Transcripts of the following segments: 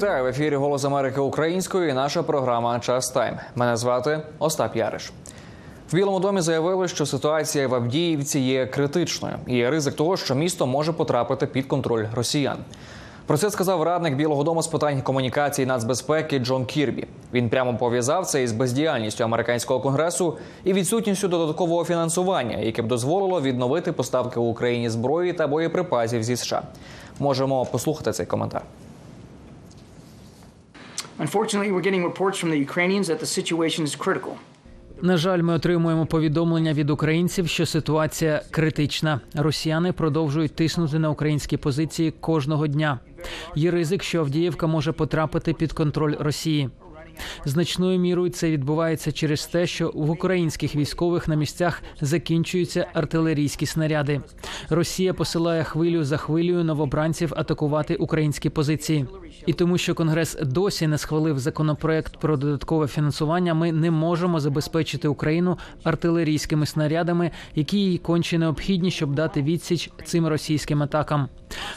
Вітаю в ефірі Голос Америки українською. і Наша програма Час Тайм. Мене звати Остап Яриш. В Білому домі заявили, що ситуація в Авдіївці є критичною. і Є ризик того, що місто може потрапити під контроль росіян. Про це сказав радник Білого Дому з питань комунікації нацбезпеки Джон Кірбі. Він прямо пов'язав це із бездіяльністю американського конгресу і відсутністю додаткового фінансування, яке б дозволило відновити поставки в Україні зброї та боєприпасів зі США. Можемо послухати цей коментар. Unfortunately, we're getting reports from the. На жаль, ми отримуємо повідомлення від українців, що ситуація критична. Росіяни продовжують тиснути на українські позиції кожного дня. Є ризик, що Авдіївка може потрапити під контроль Росії. Значною мірою це відбувається через те, що в українських військових на місцях закінчуються артилерійські снаряди. Росія посилає хвилю за хвилею новобранців атакувати українські позиції. І тому, що Конгрес досі не схвалив законопроект про додаткове фінансування, ми не можемо забезпечити Україну артилерійськими снарядами, які їй конче необхідні, щоб дати відсіч цим російським атакам.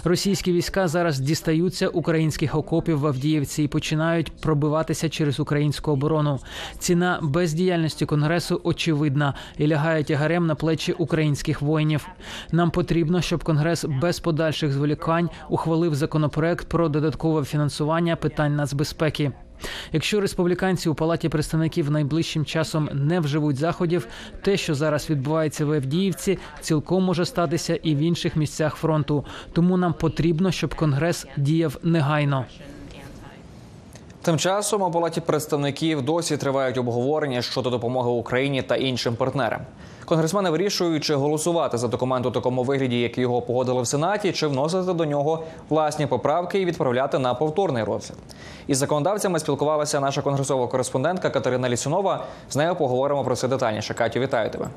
Російські війська зараз дістаються українських окопів в Авдіївці і починають пробиватися через українську оборону. Ціна бездіяльності конгресу очевидна і лягає тягарем на плечі українських воїнів. Нам потрібно, щоб конгрес без подальших зволікань ухвалив законопроект про додаткове фінансування питань нацбезпеки. Якщо республіканці у палаті представників найближчим часом не вживуть заходів, те, що зараз відбувається в Авдіївці, цілком може статися і в інших місцях фронту. Тому нам потрібно, щоб конгрес діяв негайно. Тим часом у палаті представників досі тривають обговорення щодо допомоги Україні та іншим партнерам. Конгресмени вирішують, чи голосувати за документ у такому вигляді, як його погодили в сенаті, чи вносити до нього власні поправки і відправляти на повторний розгляд. Із законодавцями спілкувалася наша конгресова кореспондентка Катерина Лісунова. З нею поговоримо про це детальніше. Катю, вітаю тебе.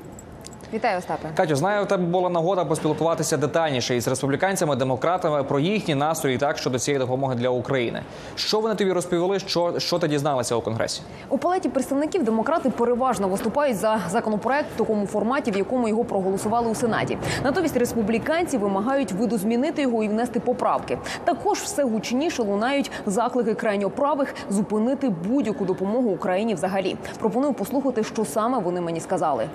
Вітаю, Остапе. Катю, знаю, у тебе була нагода поспілкуватися детальніше із республіканцями, демократами про їхні настрої так щодо цієї допомоги для України. Що вони тобі розповіли? Що що ти дізналася у конгресі? У палаті представників демократи переважно виступають за законопроект в такому форматі, в якому його проголосували у сенаті. Натомість республіканці вимагають видозмінити його і внести поправки. Також все гучніше лунають заклики крайньо правих зупинити будь-яку допомогу Україні. Взагалі пропоную послухати, що саме вони мені сказали.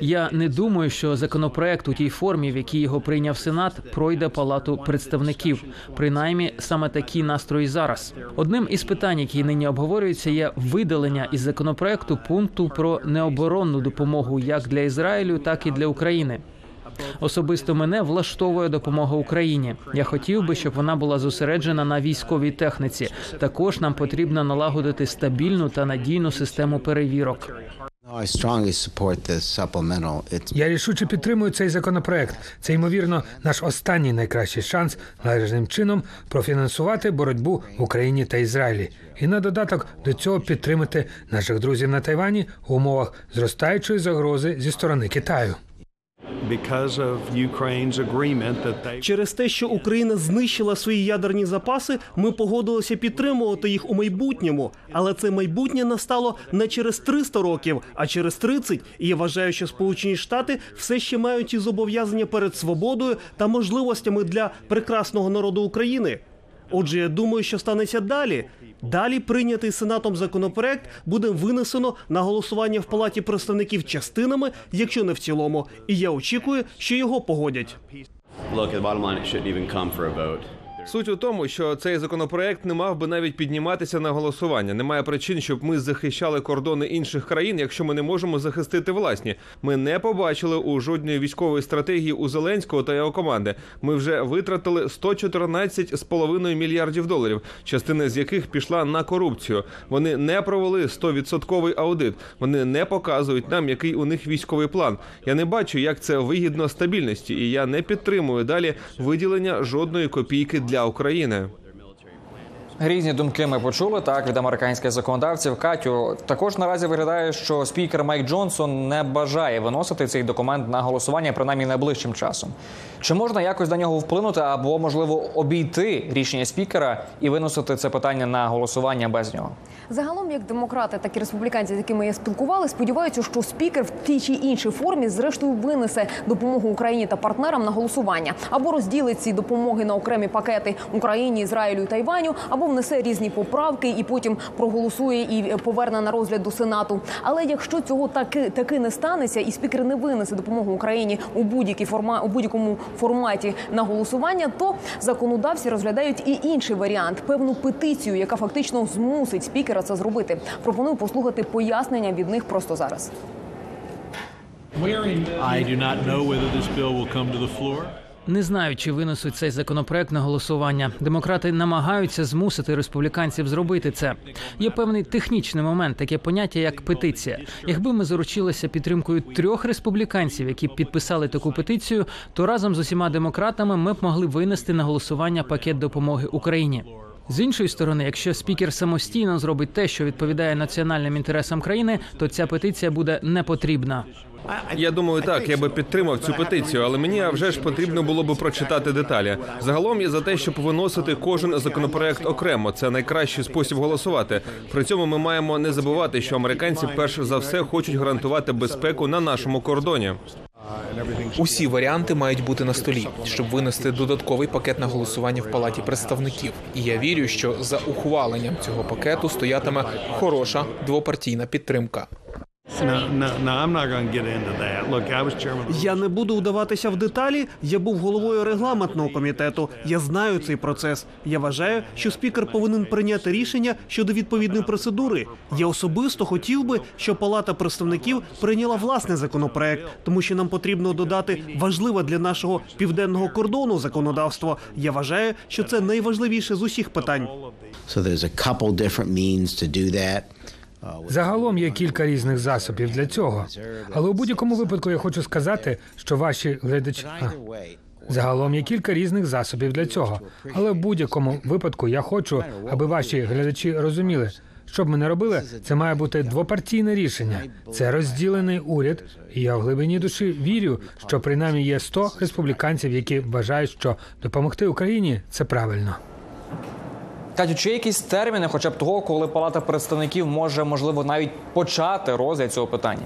Я не думаю, що законопроект у тій формі, в якій його прийняв Сенат, пройде палату представників. Принаймні, саме такі настрої зараз. Одним із питань, які нині обговорюються, є видалення із законопроекту пункту про необоронну допомогу як для Ізраїлю, так і для України. Особисто мене влаштовує допомога Україні. Я хотів би, щоб вона була зосереджена на військовій техніці. Також нам потрібно налагодити стабільну та надійну систему перевірок. Я рішуче підтримую цей законопроект. Це ймовірно наш останній найкращий шанс належним чином профінансувати боротьбу в Україні та Ізраїлі, і на додаток до цього підтримати наших друзів на Тайвані в умовах зростаючої загрози зі сторони Китаю. Через те, що Україна знищила свої ядерні запаси, ми погодилися підтримувати їх у майбутньому. Але це майбутнє настало не через 300 років, а через 30. І я вважаю, що Сполучені Штати все ще мають і зобов'язання перед свободою та можливостями для прекрасного народу України. Отже, я думаю, що станеться далі. Далі прийнятий сенатом законопроект буде винесено на голосування в палаті представників частинами, якщо не в цілому. І я очікую, що його погодять. Суть у тому, що цей законопроект не мав би навіть підніматися на голосування. Немає причин, щоб ми захищали кордони інших країн, якщо ми не можемо захистити власні. Ми не побачили у жодної військової стратегії у Зеленського та його команди. Ми вже витратили 114,5 мільярдів доларів, частина з яких пішла на корупцію. Вони не провели 100% аудит. Вони не показують нам, який у них військовий план. Я не бачу, як це вигідно стабільності, і я не підтримую далі виділення жодної копійки для України. Різні думки ми почули так від американських законодавців. Катю також наразі виглядає, що спікер Майк Джонсон не бажає виносити цей документ на голосування принаймні найближчим часом. Чи можна якось до нього вплинути або можливо обійти рішення спікера і виносити це питання на голосування без нього? Загалом, як демократи, так і республіканці, з якими я спілкувалася, сподіваються, що спікер в тій чи іншій формі зрештою винесе допомогу Україні та партнерам на голосування або розділить ці допомоги на окремі пакети Україні, Ізраїлю і Тайваню, або внесе різні поправки і потім проголосує і поверне на розгляд до Сенату. Але якщо цього таки таки не станеться, і спікер не винесе допомогу Україні у будь-якій форма у будь-якому форматі на голосування, то законодавці розглядають і інший варіант певну петицію, яка фактично змусить спікера це зробити. Пропоную послухати пояснення від них просто зараз. I do not know whether this bill will come to the floor. Не знаю, чи винесуть цей законопроект на голосування. Демократи намагаються змусити республіканців зробити це. Є певний технічний момент, таке поняття як петиція. Якби ми заручилися підтримкою трьох республіканців, які підписали таку петицію, то разом з усіма демократами ми б могли винести на голосування пакет допомоги Україні. З іншої сторони, якщо спікер самостійно зробить те, що відповідає національним інтересам країни, то ця петиція буде не потрібна. Я думаю, так, я би підтримав цю петицію, але мені вже ж потрібно було би прочитати деталі. Загалом я за те, щоб виносити кожен законопроект окремо. Це найкращий спосіб голосувати. При цьому ми маємо не забувати, що американці перш за все хочуть гарантувати безпеку на нашому кордоні. Усі варіанти мають бути на столі, щоб винести додатковий пакет на голосування в палаті представників. І я вірю, що за ухваленням цього пакету стоятиме хороша двопартійна підтримка. No, no, no, I'm not going get into that. Look, I was chairman. Я не буду вдаватися в деталі. Я був головою регламентного комітету. Я знаю цей процес. Я вважаю, що спікер повинен прийняти рішення щодо відповідної процедури. Я особисто хотів би, щоб Палата представників прийняла власний законопроект, тому що нам потрібно додати важливе для нашого південного кордону законодавство. Я вважаю, що це найважливіше з усіх питань. So there's a couple different means to do that. Загалом є кілька різних засобів для цього. Але у будь-якому випадку я хочу сказати, що ваші глядачі. Загалом є кілька різних засобів для цього. Але в будь-якому випадку я хочу, аби ваші глядачі розуміли, що б ми не робили, це має бути двопартійне рішення. Це розділений уряд, і я в глибині душі вірю, що принаймні є 100 республіканців, які вважають, що допомогти Україні це правильно. Катю, чи є якісь терміни, хоча б того, коли Палата представників може можливо навіть почати розгляд цього питання?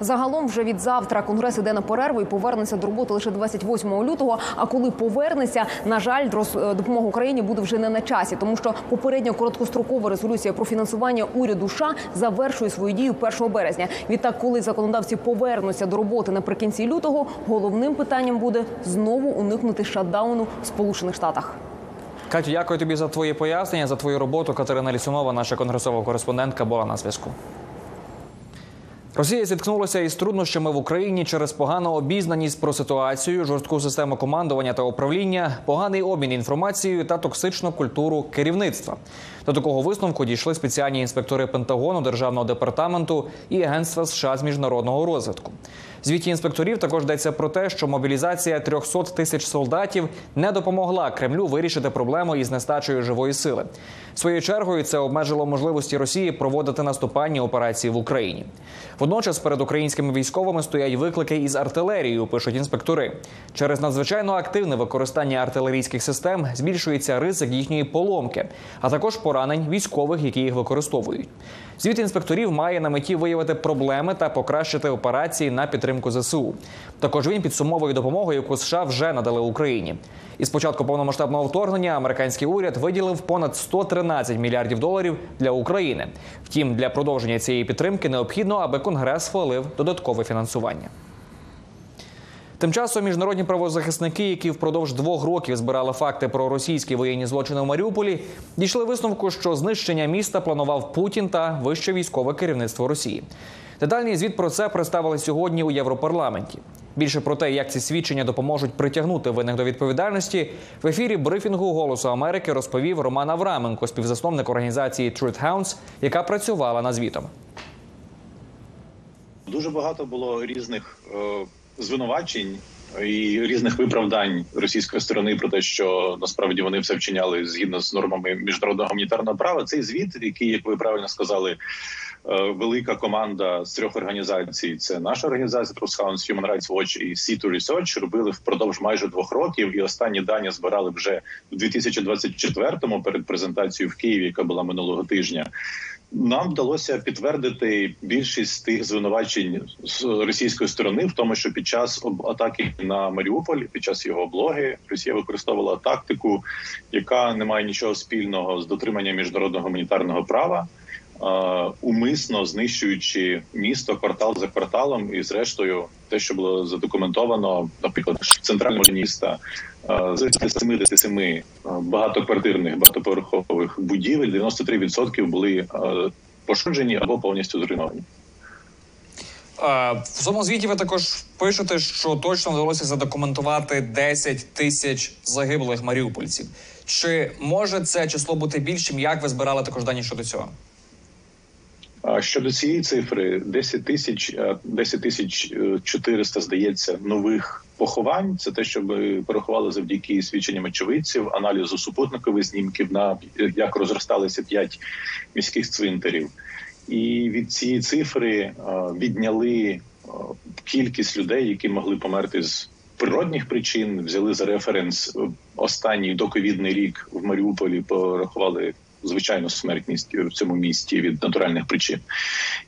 Загалом вже від завтра конгрес іде на перерву і повернеться до роботи лише 28 лютого. А коли повернеться, на жаль, е, допомога Україні буде вже не на часі, тому що попередня короткострокова резолюція про фінансування уряду США завершує свою дію 1 березня. Відтак, коли законодавці повернуться до роботи наприкінці лютого, головним питанням буде знову уникнути шатдауну в Сполучених Штатах. Катю, дякую тобі за твої пояснення, за твою роботу. Катерина Лісунова, наша конгресова кореспондентка, була на зв'язку. Росія зіткнулася із труднощами в Україні через погану обізнаність про ситуацію, жорстку систему командування та управління, поганий обмін інформацією та токсичну культуру керівництва. До такого висновку дійшли спеціальні інспектори Пентагону, Державного департаменту і Агентства США з міжнародного розвитку. Звіті інспекторів також йдеться про те, що мобілізація 300 тисяч солдатів не допомогла Кремлю вирішити проблему із нестачею живої сили. Своєю чергою це обмежило можливості Росії проводити наступальні операції в Україні. Водночас перед українськими військовими стоять виклики із артилерією, пишуть інспектори. Через надзвичайно активне використання артилерійських систем збільшується ризик їхньої поломки, а також поранень військових, які їх використовують. Звіт інспекторів має на меті виявити проблеми та покращити операції на підтримку ЗСУ. Також він підсумовує допомогу, яку США вже надали Україні. Із початку повномасштабного вторгнення американський уряд виділив понад 113 мільярдів доларів для України. Втім, для продовження цієї підтримки необхідно, аби Конгрес схвалив додаткове фінансування. Тим часом міжнародні правозахисники, які впродовж двох років збирали факти про російські воєнні злочини в Маріуполі, дійшли висновку, що знищення міста планував Путін та вище військове керівництво Росії. Детальний звіт про це представили сьогодні у Європарламенті. Більше про те, як ці свідчення допоможуть притягнути винних до відповідальності, в ефірі брифінгу Голосу Америки розповів Роман Авраменко, співзасновник організації Truth Hounds, яка працювала над звітом. Дуже багато було різних е, звинувачень і різних виправдань російської сторони про те, що насправді вони все вчиняли згідно з нормами міжнародного гуманітарного права. Цей звіт, який, як ви правильно сказали, е, велика команда з трьох організацій. Це наша організація House, Human Rights Watch і C2 Research робили впродовж майже двох років. І останні дані збирали вже в 2024-му перед презентацією в Києві, яка була минулого тижня. Нам вдалося підтвердити більшість тих звинувачень з російської сторони, в тому, що під час атаки на Маріуполь, під час його облоги, Росія використовувала тактику, яка не має нічого спільного з дотриманням міжнародного гуманітарного права, умисно знищуючи місто квартал за кварталом, і зрештою, те, що було задокументовано, наприклад, в центральному міста е, з 77 е, багатоквартирних багатоповерхових будівель 93% були е, пошкоджені або повністю зруйновані. Е, В цьому звіті ви також пишете, що точно вдалося задокументувати 10 тисяч загиблих маріупольців. Чи може це число бути більшим? Як ви збирали також дані щодо цього? Щодо цієї цифри, 10 тисяч е, 10 тисяч е, 400, здається, нових поховань. Це те, що ми порахували завдяки свідченням очевидців, аналізу супутникових знімків на е, як розросталися п'ять міських цвинтарів. І від цієї цифри е, відняли е, кількість людей, які могли померти з природних причин. Взяли за референс е, останній доковідний рік в Маріуполі. Порахували звичайну смертність в цьому місті від натуральних причин,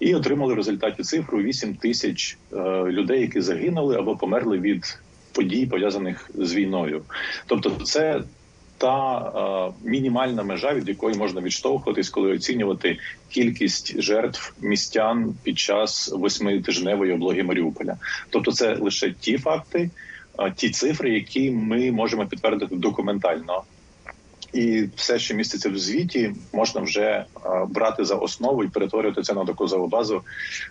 і отримали в результаті цифру 8 тисяч е, людей, які загинули або померли від подій, пов'язаних з війною. Тобто, це та е, мінімальна межа, від якої можна відштовхуватись, коли оцінювати кількість жертв містян під час восьмитижневої облоги Маріуполя. Тобто, це лише ті факти, е, ті цифри, які ми можемо підтвердити документально. І все, що міститься в звіті, можна вже е, брати за основу і перетворювати це на доказову базу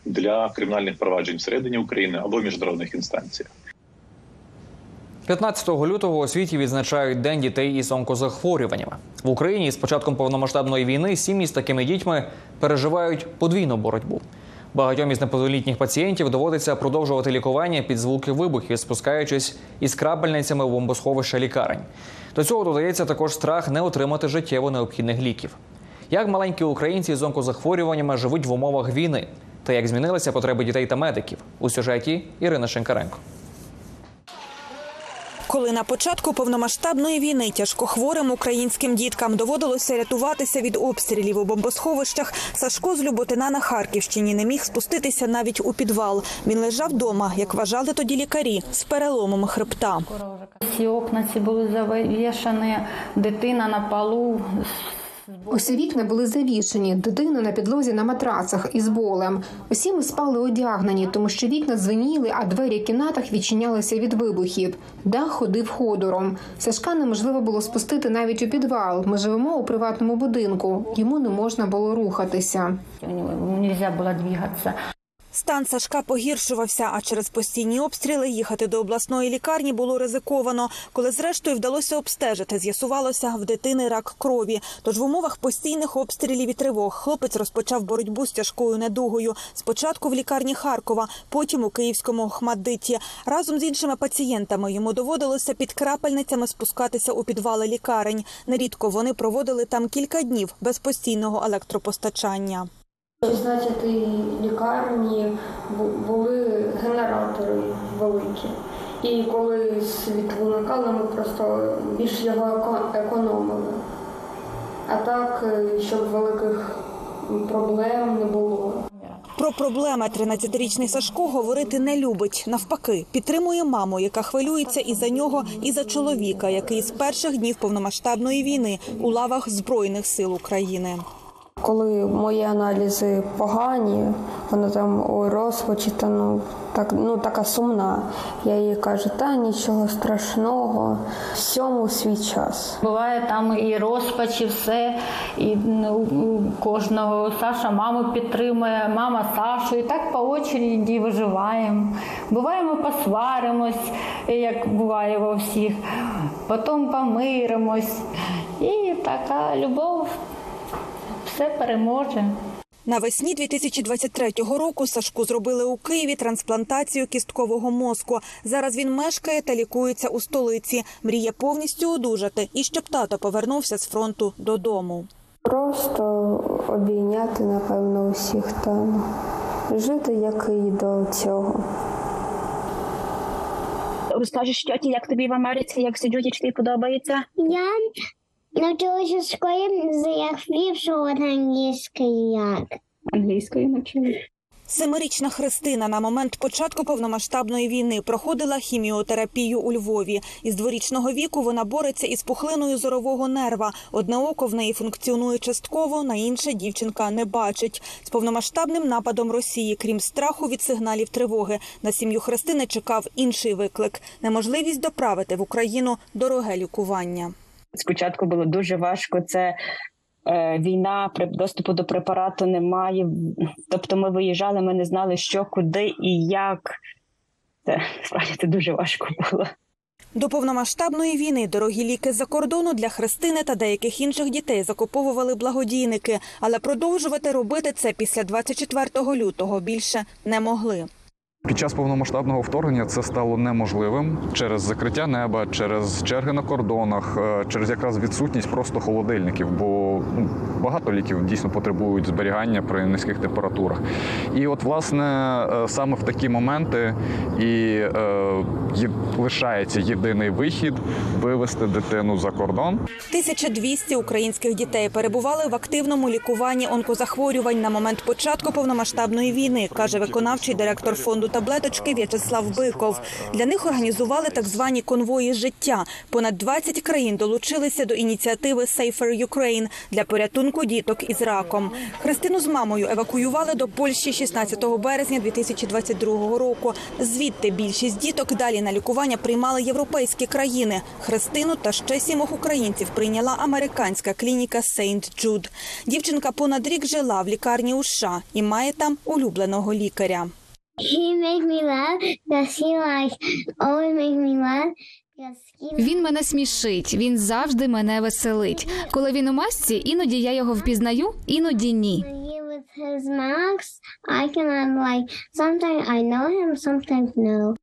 для кримінальних проваджень всередині України або в міжнародних інстанціях. 15 лютого у світі відзначають День дітей із онкозахворюваннями. В Україні з початком повномасштабної війни сім'ї з такими дітьми переживають подвійну боротьбу. Багатьом із неповнолітніх пацієнтів доводиться продовжувати лікування під звуки вибухів, спускаючись із крапельницями в бомбосховища лікарень. До цього додається також страх не отримати життєво необхідних ліків. Як маленькі українці з онкозахворюваннями живуть в умовах війни, та як змінилися потреби дітей та медиків у сюжеті Ірина Шенкаренко. Коли на початку повномасштабної війни тяжкохворим українським діткам доводилося рятуватися від обстрілів у бомбосховищах, Сашко з Люботина на Харківщині не міг спуститися навіть у підвал. Він лежав вдома, як вважали тоді лікарі, з переломом хребта. Всі окна ці були завішані, дитина на полу. Усі вікна були завішені, дитина на підлозі на матрацах із болем. Усі ми спали одягнені, тому що вікна дзвеніли, а двері в кімнатах відчинялися від вибухів. Дах ходив ходором. Сашка неможливо було спустити навіть у підвал. Ми живемо у приватному будинку. Йому не можна було рухатися. Не можна було двигатися. Стан Сашка погіршувався, а через постійні обстріли їхати до обласної лікарні було ризиковано. Коли зрештою вдалося обстежити, з'ясувалося в дитини рак крові. Тож в умовах постійних обстрілів і тривог хлопець розпочав боротьбу з тяжкою недугою. Спочатку в лікарні Харкова, потім у київському Охмаддиті. Разом з іншими пацієнтами йому доводилося під крапельницями спускатися у підвали лікарень. Нерідко вони проводили там кілька днів без постійного електропостачання. В 16 лікарні були генератори великі. І коли світло вимикали, ми просто більш його економили. А так, щоб великих проблем не було. Про проблеми 13-річний Сашко говорити не любить. Навпаки, підтримує маму, яка хвилюється і за нього, і за чоловіка, який з перших днів повномасштабної війни у лавах збройних сил України. Коли мої аналізи погані, вона там у розпачі, та ну так ну така сумна. Я їй кажу, та нічого страшного, всьому свій час. Буває там і розпач, і все, і ну, у кожного Саша маму підтримує, мама Сашу, і так по очереді виживаємо. Буває, ми посваримось, як буває во всіх, потім помиримось. І така любов все переможе. Навесні 2023 року Сашку зробили у Києві трансплантацію кісткового мозку. Зараз він мешкає та лікується у столиці. Мріє повністю одужати і щоб тато повернувся з фронту додому. Просто обійняти, напевно, усіх та ну, жити як і до цього. Розкажеш тьоті, як тобі в Америці, як сидюті, чи тобі подобається? Я навчилася в школі з як вивчила англійський як. Англійською навчилась. Семирічна Христина на момент початку повномасштабної війни проходила хіміотерапію у Львові. Із дворічного віку вона бореться із пухлиною зорового нерва. Одне око в неї функціонує частково, на інше дівчинка не бачить. З повномасштабним нападом Росії, крім страху від сигналів тривоги, на сім'ю Христини чекав інший виклик неможливість доправити в Україну дороге лікування. Спочатку було дуже важко. Це е, війна, при- доступу до препарату немає. Тобто ми виїжджали, ми не знали, що, куди і як. Це справді це дуже важко було. До повномасштабної війни дорогі ліки з-за кордону для Христини та деяких інших дітей закуповували благодійники, але продовжувати робити це після 24 лютого більше не могли. Під час повномасштабного вторгнення це стало неможливим через закриття неба, через черги на кордонах, е, через якраз відсутність просто холодильників, бо ну, багато ліків дійсно потребують зберігання при низьких температурах. І от, власне, е, саме в такі моменти і е, лишається єдиний вихід вивести дитину за кордон. 1200 українських дітей перебували в активному лікуванні онкозахворювань на момент початку повномасштабної війни, каже виконавчий директор фонду таблеточки В'ячеслав Биков. Для них організували так звані конвої життя. Понад 20 країн долучилися до ініціативи Safer Ukraine для порятунку діток із раком. Христину з мамою евакуювали до Польщі 16 березня 2022 року. Звідти більшість діток далі на лікування приймали європейські країни. Христину та ще сімох українців прийняла американська клініка Сейнт Джуд. Дівчинка понад рік жила в лікарні у США і має там улюбленого лікаря. He make me laugh because he like always make me laugh because he Він мене смішить, він завжди мене веселить. Коли він у масці, іноді я його впізнаю, іноді ні. he with his mask I cannot like sometimes I know him sometimes no.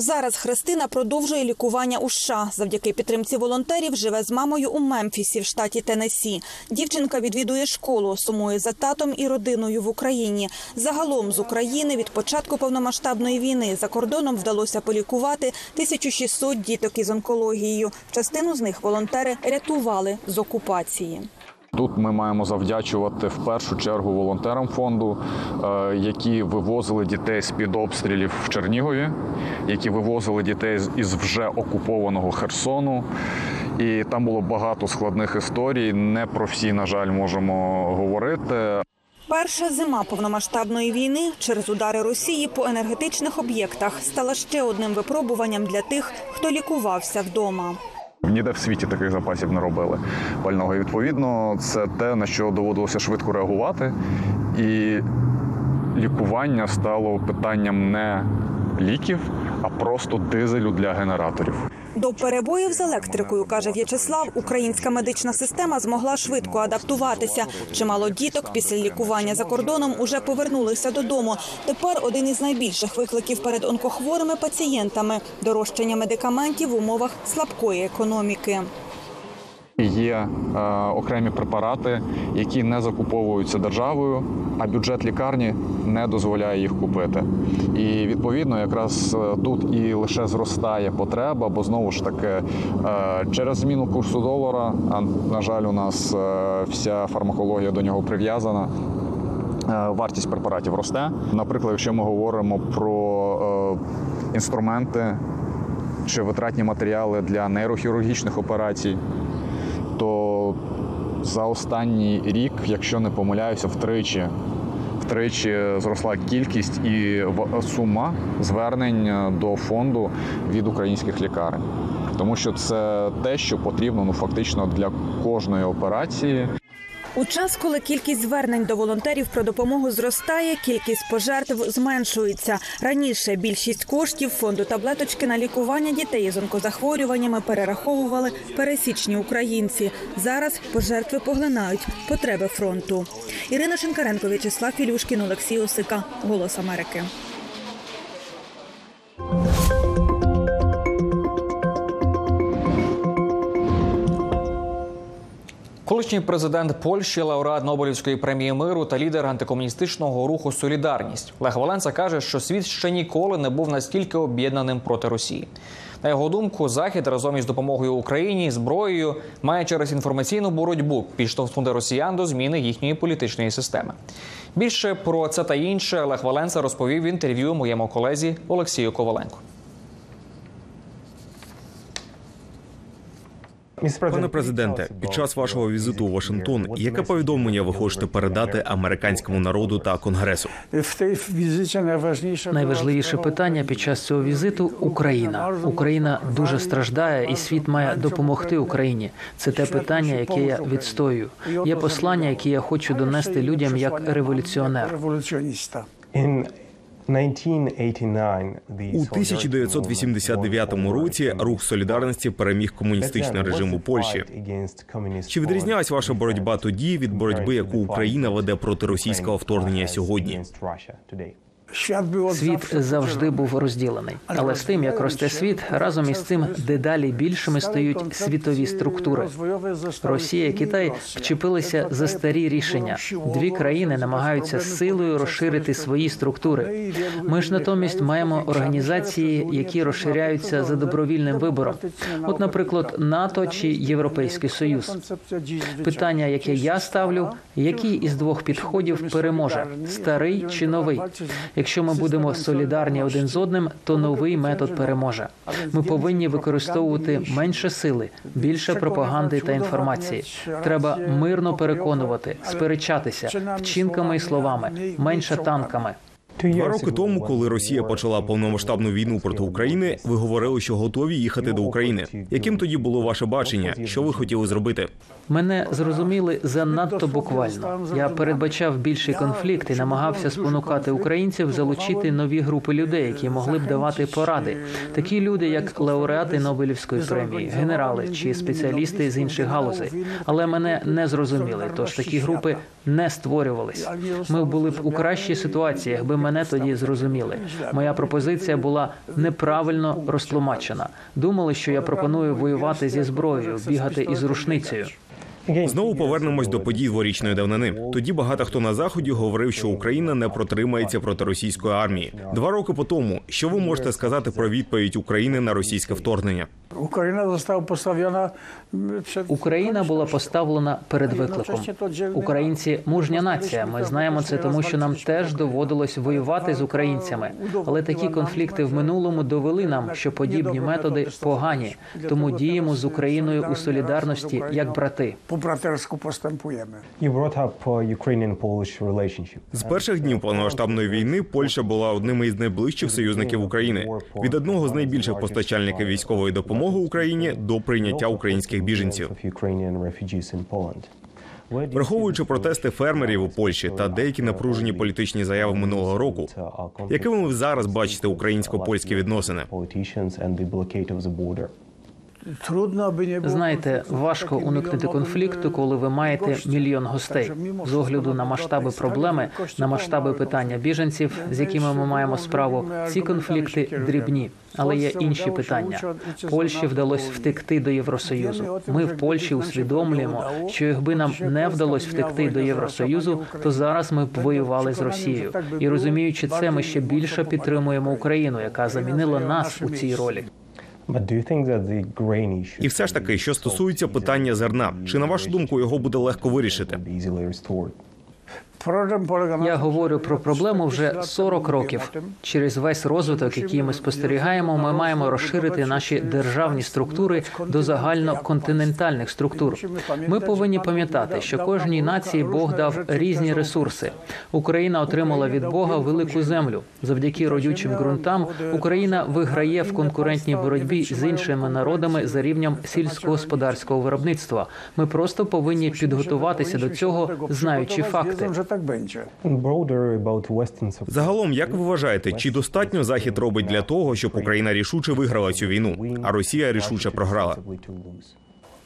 Зараз Христина продовжує лікування у США. Завдяки підтримці волонтерів живе з мамою у Мемфісі в штаті Теннессі. Дівчинка відвідує школу, сумує за татом і родиною в Україні. Загалом з України від початку повномасштабної війни за кордоном вдалося полікувати 1600 діток із онкологією. Частину з них волонтери рятували з окупації. Тут ми маємо завдячувати в першу чергу волонтерам фонду, е, які вивозили дітей з під обстрілів в Чернігові, які вивозили дітей із вже окупованого Херсону. І там було багато складних історій. Не про всі, на жаль, можемо говорити. Перша зима повномасштабної війни через удари Росії по енергетичних об'єктах стала ще одним випробуванням для тих, хто лікувався вдома. Ніде в світі таких запасів не робили пального. І відповідно, це те, на що доводилося швидко реагувати. І лікування стало питанням не ліків, а просто дизелю для генераторів. До перебоїв з електрикою, каже В'ячеслав, українська медична система змогла швидко адаптуватися. Чимало діток після лікування за кордоном уже повернулися додому. Тепер один із найбільших викликів перед онкохворими пацієнтами дорожчання медикаментів в умовах слабкої економіки. Є е, окремі препарати, які не закуповуються державою, а бюджет лікарні не дозволяє їх купити. І відповідно, якраз е, тут і лише зростає потреба, бо знову ж таки е, через зміну курсу долара, а на жаль, у нас е, вся фармакологія до нього прив'язана. е, Вартість препаратів росте. Наприклад, якщо ми говоримо про е, інструменти чи витратні матеріали для нейрохірургічних операцій, то за останній рік, якщо не помиляюся, втричі. Втричі зросла кількість і сума звернень до фонду від українських лікарень, тому що це те, що потрібно ну фактично для кожної операції. У час, коли кількість звернень до волонтерів про допомогу зростає, кількість пожертв зменшується. Раніше більшість коштів фонду таблеточки на лікування дітей з онкозахворюваннями перераховували пересічні українці. Зараз пожертви поглинають потреби фронту. Ірина Шинкаренко, В'ячеслав Філюшкін, Олексій Осика. Голос Америки. Колишній президент Польщі, лауреат Нобелівської премії миру та лідер антикомуністичного руху Солідарність Лех Валенса каже, що світ ще ніколи не був настільки об'єднаним проти Росії. На його думку, захід разом із допомогою Україні зброєю має через інформаційну боротьбу підштовхнути росіян до зміни їхньої політичної системи. Більше про це та інше Лех Валенса розповів в інтерв'ю моєму колезі Олексію Коваленку. Пане президенте, під час вашого візиту у Вашингтон, яке повідомлення ви хочете передати американському народу та конгресу? Найважливіше питання під час цього візиту Україна. Україна дуже страждає, і світ має допомогти Україні. Це те питання, яке я відстоюю. Є послання, яке я хочу донести людям як революціонер. У 1989 році рух солідарності переміг комуністичний режим у Польщі. Чи відрізнялась ваша боротьба тоді від боротьби, яку Україна веде проти російського вторгнення сьогодні? Світ завжди був розділений, але з тим, як росте світ, разом із цим дедалі більшими стають світові структури. Росія і Китай вчепилися за старі рішення. Дві країни намагаються силою розширити свої структури. Ми ж натомість маємо організації, які розширяються за добровільним вибором. От, наприклад, НАТО чи Європейський Союз. Питання, яке я ставлю, який із двох підходів переможе старий чи новий? Якщо ми будемо солідарні один з одним, то новий метод переможе. Ми повинні використовувати менше сили, більше пропаганди та інформації. Треба мирно переконувати, сперечатися вчинками і словами, менше танками. Два роки тому, коли Росія почала повномасштабну війну проти України, ви говорили, що готові їхати до України. Яким тоді було ваше бачення? Що ви хотіли зробити? Мене зрозуміли занадто буквально. Я передбачав більший конфлікт і намагався спонукати українців залучити нові групи людей, які могли б давати поради. Такі люди, як лауреати Нобелівської премії, генерали чи спеціалісти з інших галузей. Але мене не зрозуміли. Тож такі групи не створювались. Ми були б у кращій ситуації, якби мене тоді зрозуміли. Моя пропозиція була неправильно розтлумачена. Думали, що я пропоную воювати зі зброєю, бігати із рушницею. Знову повернемось до подій дворічної давнини. Тоді багато хто на заході говорив, що Україна не протримається проти російської армії. Два роки по тому, що ви можете сказати про відповідь України на російське вторгнення? Україна została postawiona Україна була поставлена перед викликом. Українці мужня нація. Ми знаємо це, тому що нам теж доводилось воювати з українцями. Але такі конфлікти в минулому довели нам, що подібні методи погані. Тому діємо з Україною у солідарності як брати. по братерську поступуємо. З перших днів повномасштабної війни Польща була одним із найближчих союзників України від одного з найбільших постачальників військової допомоги Україні до прийняття українських біженців. Враховуючи протести фермерів у Польщі та деякі напружені політичні заяви минулого року, якими ви зараз бачите українсько-польські відносини? Знаєте, важко уникнути конфлікту, коли ви маєте мільйон гостей. З огляду на масштаби проблеми, на масштаби питання біженців, з якими ми маємо справу, ці конфлікти дрібні. Але є інші питання. Польщі вдалося втекти до Євросоюзу. Ми в Польщі усвідомлюємо, що якби нам не вдалося втекти до Євросоюзу, то зараз ми б воювали з Росією. І розуміючи це, ми ще більше підтримуємо Україну, яка замінила нас у цій ролі. І все ж таки, що стосується питання зерна, чи на вашу думку його буде легко вирішити? Я говорю про проблему вже 40 років. Через весь розвиток, який ми спостерігаємо, ми маємо розширити наші державні структури до загальноконтинентальних структур. Ми повинні пам'ятати, що кожній нації Бог дав різні ресурси. Україна отримала від Бога велику землю. Завдяки родючим ґрунтам Україна виграє в конкурентній боротьбі з іншими народами за рівнем сільськогосподарського виробництва. Ми просто повинні підготуватися до цього, знаючи факти. Tak będzie. Загалом, як ви вважаєте, чи достатньо захід робить для того, щоб Україна рішуче виграла цю війну, а Росія рішуче програла?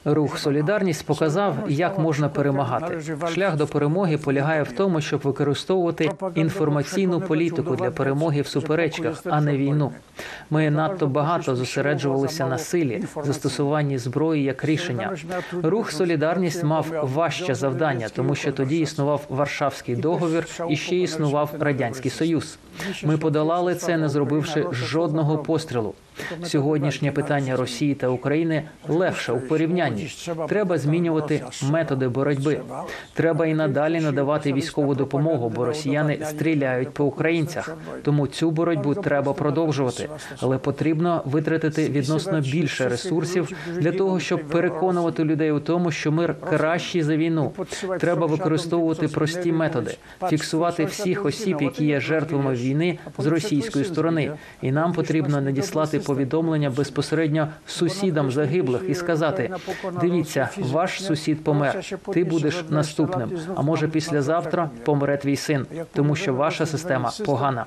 Рух Солідарність показав, як можна перемагати. Шлях до перемоги полягає в тому, щоб використовувати інформаційну політику для перемоги в суперечках, а не війну. Ми надто багато зосереджувалися на силі, застосуванні зброї як рішення. Рух Солідарність мав важче завдання, тому що тоді існував Варшавський договір і ще існував радянський союз. Ми подолали це, не зробивши жодного пострілу. Сьогоднішнє питання Росії та України легше у порівнянні. Треба змінювати методи боротьби. Треба і надалі надавати військову допомогу, бо росіяни стріляють по українцях. Тому цю боротьбу треба продовжувати, але потрібно витратити відносно більше ресурсів для того, щоб переконувати людей у тому, що мир кращий за війну. Треба використовувати прості методи, фіксувати всіх осіб, які є жертвами війни з російської сторони, і нам потрібно надіслати повідомлення безпосередньо сусідам загиблих і сказати: дивіться, ваш сусід помер. Ти будеш наступним. А може, післязавтра помре твій син, тому що ваша система погана.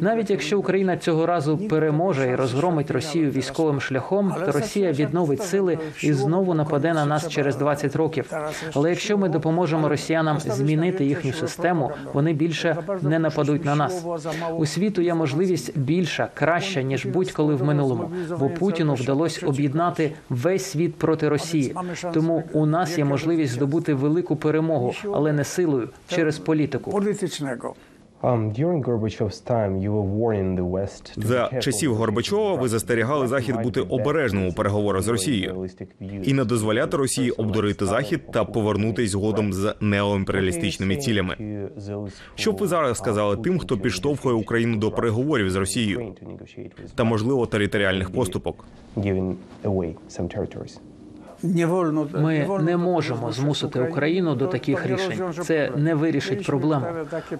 Навіть якщо Україна цього разу переможе і розгромить Росію військовим шляхом, то Росія відновить сили і знову нападе на нас через 20 років. Але якщо ми допоможемо росіянам змінити їхню систему, вони більше не нападуть на нас. У світу є можливість більша, краща ніж будь-коли в минулому, бо Путіну вдалося об'єднати весь світ проти Росії. Тому у нас є можливість здобути велику перемогу, але не силою через політику. Політичного. За часів Горбачова ви застерігали захід бути обережним у переговорах з Росією і не дозволяти Росії обдурити захід та повернутись згодом з неоімперіалістичними цілями. Що б ви зараз сказали тим, хто підштовхує Україну до переговорів з Росією та можливо територіальних поступок? Ми не можемо змусити Україну до таких рішень. Це не вирішить проблему.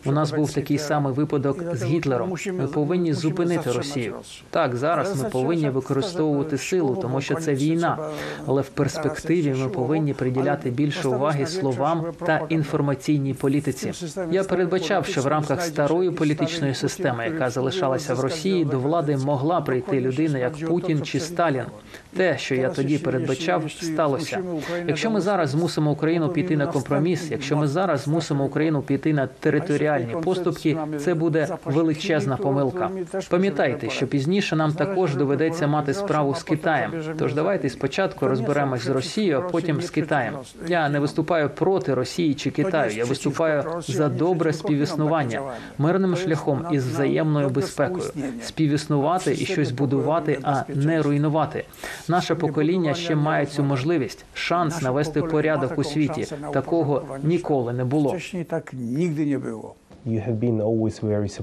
У нас був такий самий випадок з Гітлером. Ми повинні зупинити Росію. Так, зараз ми повинні використовувати силу, тому що це війна. Але в перспективі ми повинні приділяти більше уваги словам та інформаційній політиці. Я передбачав, що в рамках старої політичної системи, яка залишалася в Росії, до влади могла прийти людина як Путін чи Сталін. Те, що я тоді передбачав, сталося. Якщо ми зараз змусимо Україну піти на компроміс, якщо ми зараз змусимо Україну піти на територіальні поступки, це буде величезна помилка. Пам'ятайте, що пізніше нам також доведеться мати справу з Китаєм. Тож давайте спочатку розберемось з Росією, а потім з Китаєм. Я не виступаю проти Росії чи Китаю. Я виступаю за добре співіснування мирним шляхом із взаємною безпекою, співіснувати і щось будувати, а не руйнувати. Наше покоління ще має цю можливість, шанс навести порядок у світі. Такого ніколи не було. Так нігде не було.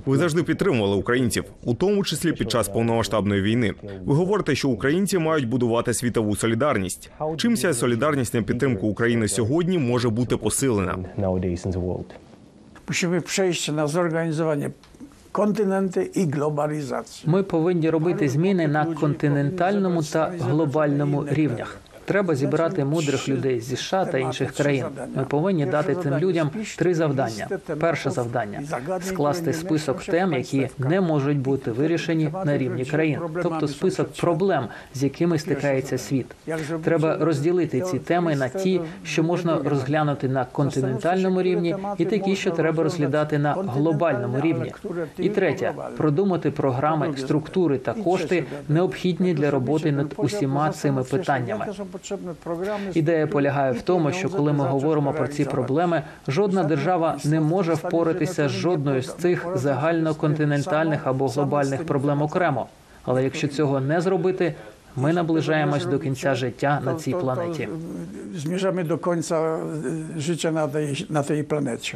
Ви завжди підтримували українців, у тому числі під час повномасштабної війни. Ви говорите, що українці мають будувати світову солідарність. Чим ця солідарність на підтримку України сьогодні може бути посилена? Musimy przejść na zorganizowanie kontynenty і глобалізацію. Ми повинні робити зміни на континентальному та глобальному рівнях. Треба зібрати мудрих людей зі США та інших країн. Ми повинні дати цим людям три завдання. Перше завдання скласти список тем, які не можуть бути вирішені на рівні країн, тобто список проблем, з якими стикається світ. Треба розділити ці теми на ті, що можна розглянути на континентальному рівні, і такі, що треба розглядати на глобальному рівні. І третє продумати програми, структури та кошти, необхідні для роботи над усіма цими питаннями. Ідея полягає в тому, що коли ми говоримо про ці проблеми, жодна держава не може впоратися з жодною з цих загальноконтинентальних або глобальних проблем окремо. Але якщо цього не зробити, ми наближаємось до кінця життя на цій планеті. Końca życia na tej, na tej planecie.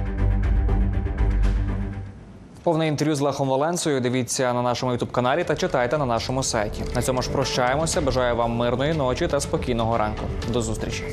Повне інтерв'ю з Лехом Валенсою дивіться на нашому ютуб каналі та читайте на нашому сайті. На цьому ж прощаємося. Бажаю вам мирної ночі та спокійного ранку. До зустрічі.